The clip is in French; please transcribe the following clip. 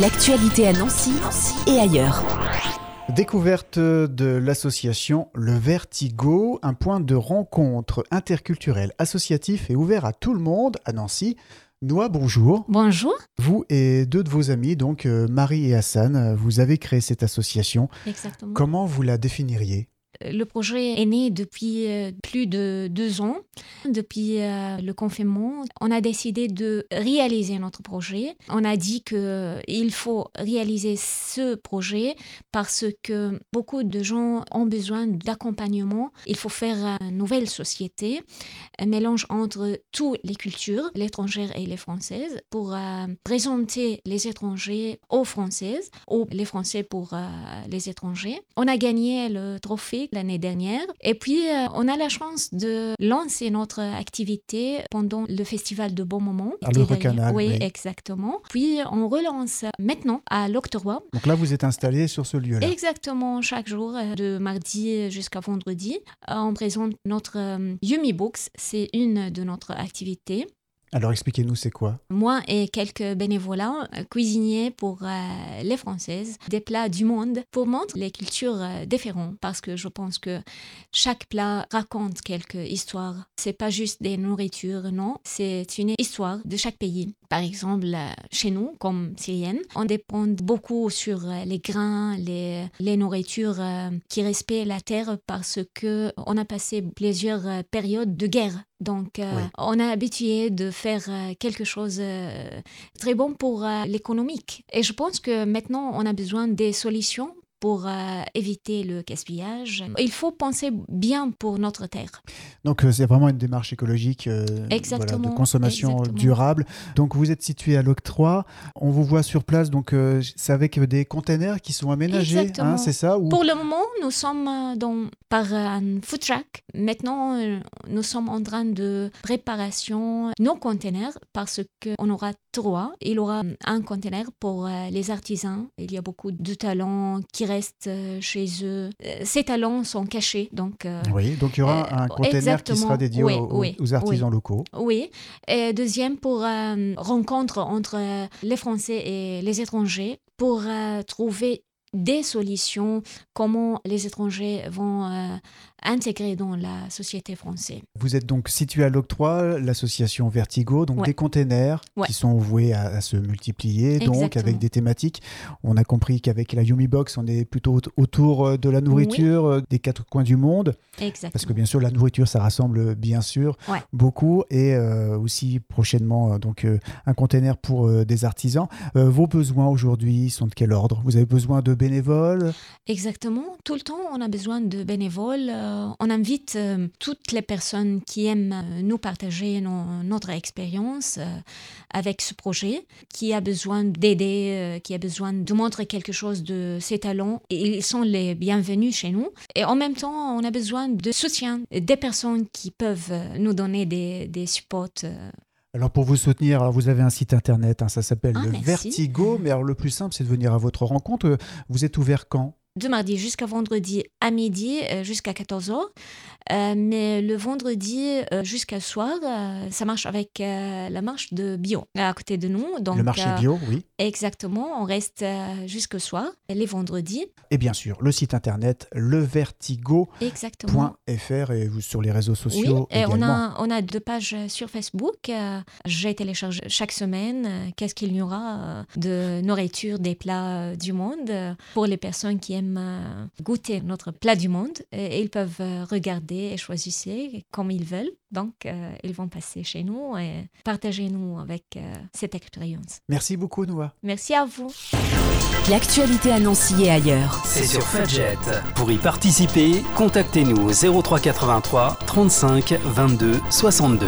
L'actualité à Nancy et ailleurs. Découverte de l'association Le Vertigo, un point de rencontre interculturel associatif et ouvert à tout le monde à Nancy. Noah, bonjour. Bonjour. Vous et deux de vos amis, donc euh, Marie et Hassan, euh, vous avez créé cette association. Exactement. Comment vous la définiriez? Le projet est né depuis euh, plus de deux ans. Depuis euh, le confinement, on a décidé de réaliser notre projet. On a dit qu'il faut réaliser ce projet parce que beaucoup de gens ont besoin d'accompagnement. Il faut faire une nouvelle société, un mélange entre toutes les cultures, l'étrangère et les françaises, pour euh, présenter les étrangers aux françaises ou les français pour euh, les étrangers. On a gagné le trophée l'année dernière et puis euh, on a la chance de lancer notre activité pendant le festival de Bon Moment. À l'Eurocanal, Oui, oui. exactement. Puis on relance maintenant à l'Octroi. Donc là, vous êtes installé sur ce lieu-là. Exactement, chaque jour, euh, de mardi jusqu'à vendredi. Euh, On présente notre Yumi Books, c'est une de notre activités. Alors expliquez-nous, c'est quoi? Moi et quelques bénévolats euh, cuisiniers pour euh, les Françaises, des plats du monde pour montrer les cultures euh, différentes parce que je pense que chaque plat raconte quelque histoire. C'est pas juste des nourritures, non, c'est une histoire de chaque pays. Par exemple, chez nous, comme syrienne, on dépend beaucoup sur les grains, les, les nourritures qui respectent la terre parce que on a passé plusieurs périodes de guerre. Donc, euh, Oui. on a habitué de faire euh, quelque chose euh, très bon pour l'économique. Et je pense que maintenant, on a besoin des solutions pour euh, éviter le gaspillage. Il faut penser bien pour notre terre. Donc euh, c'est vraiment une démarche écologique euh, voilà, de consommation exactement. durable. Donc vous êtes situé à l'Octroi, on vous voit sur place, donc euh, c'est avec des containers qui sont aménagés, hein, c'est ça ou... Pour le moment, nous sommes euh, dans, par un food truck. Maintenant, euh, nous sommes en train de préparation nos containers parce qu'on aura trois. Il y aura un container pour euh, les artisans. Il y a beaucoup de talents qui restent euh, chez eux. Euh, Ces talents sont cachés, donc euh, Oui, donc il y aura un container qui sera dédié Oui, aux, oui, aux artisans locaux. Oui. Et deuxième, pour rencontre entre les Français et les étrangers, pour trouver des solutions, comment les étrangers vont euh, intégrer dans la société française. Vous êtes donc situé à l'Octroi, l'association Vertigo, donc Ouais. des containers Ouais. qui sont voués à, à se multiplier, donc avec des thématiques. On a compris qu'avec la Yumi Box, on est plutôt au- autour euh, de la nourriture euh, des quatre coins du monde, Exactement. parce que bien sûr la nourriture, ça rassemble bien sûr Ouais. beaucoup, et euh, aussi prochainement donc euh, un container pour des artisans. Vos besoins aujourd'hui sont de quel ordre? Vous avez besoin de bénévoles Exactement. Tout le temps, on a besoin de bénévoles. Euh, on invite euh, toutes les personnes qui aiment euh, nous partager notre expérience avec ce projet, qui a besoin d'aider, qui a besoin de montrer quelque chose de ses talents. Ils sont les bienvenus chez nous. Et en même temps, on a besoin de soutien des personnes qui peuvent nous donner des supports. Alors pour vous soutenir, alors vous avez un site internet, hein, ça s'appelle Ah, le merci. Vertigo, mais alors le plus simple c'est de venir à votre rencontre. Vous êtes ouvert quand? De mardi jusqu'à vendredi à midi, euh, jusqu'à 14h. Euh, mais le vendredi euh, jusqu'à soir, euh, ça marche avec euh, la marche de bio à côté de nous. Donc, Le marché bio, oui. Exactement, on reste jusqu'au soir, les vendredis. Et bien sûr, le site internet levertigo.fr et vous sur les réseaux Oui, sociaux et on a, on a deux pages sur Facebook. J'ai téléchargé chaque semaine qu'est-ce qu'il y aura de nourriture, des plats du monde pour les personnes qui aiment euh, goûter notre plat du monde. Et ils peuvent euh, regarder et choisir comme ils veulent. Donc, euh, ils vont passer chez nous et partager nous avec euh, cette expérience. Merci beaucoup Noah. Merci à vous. L'actualité à Nancy et ailleurs. C'est sur Fudget. Pour y participer, contactez-nous au 0383 35 22 62.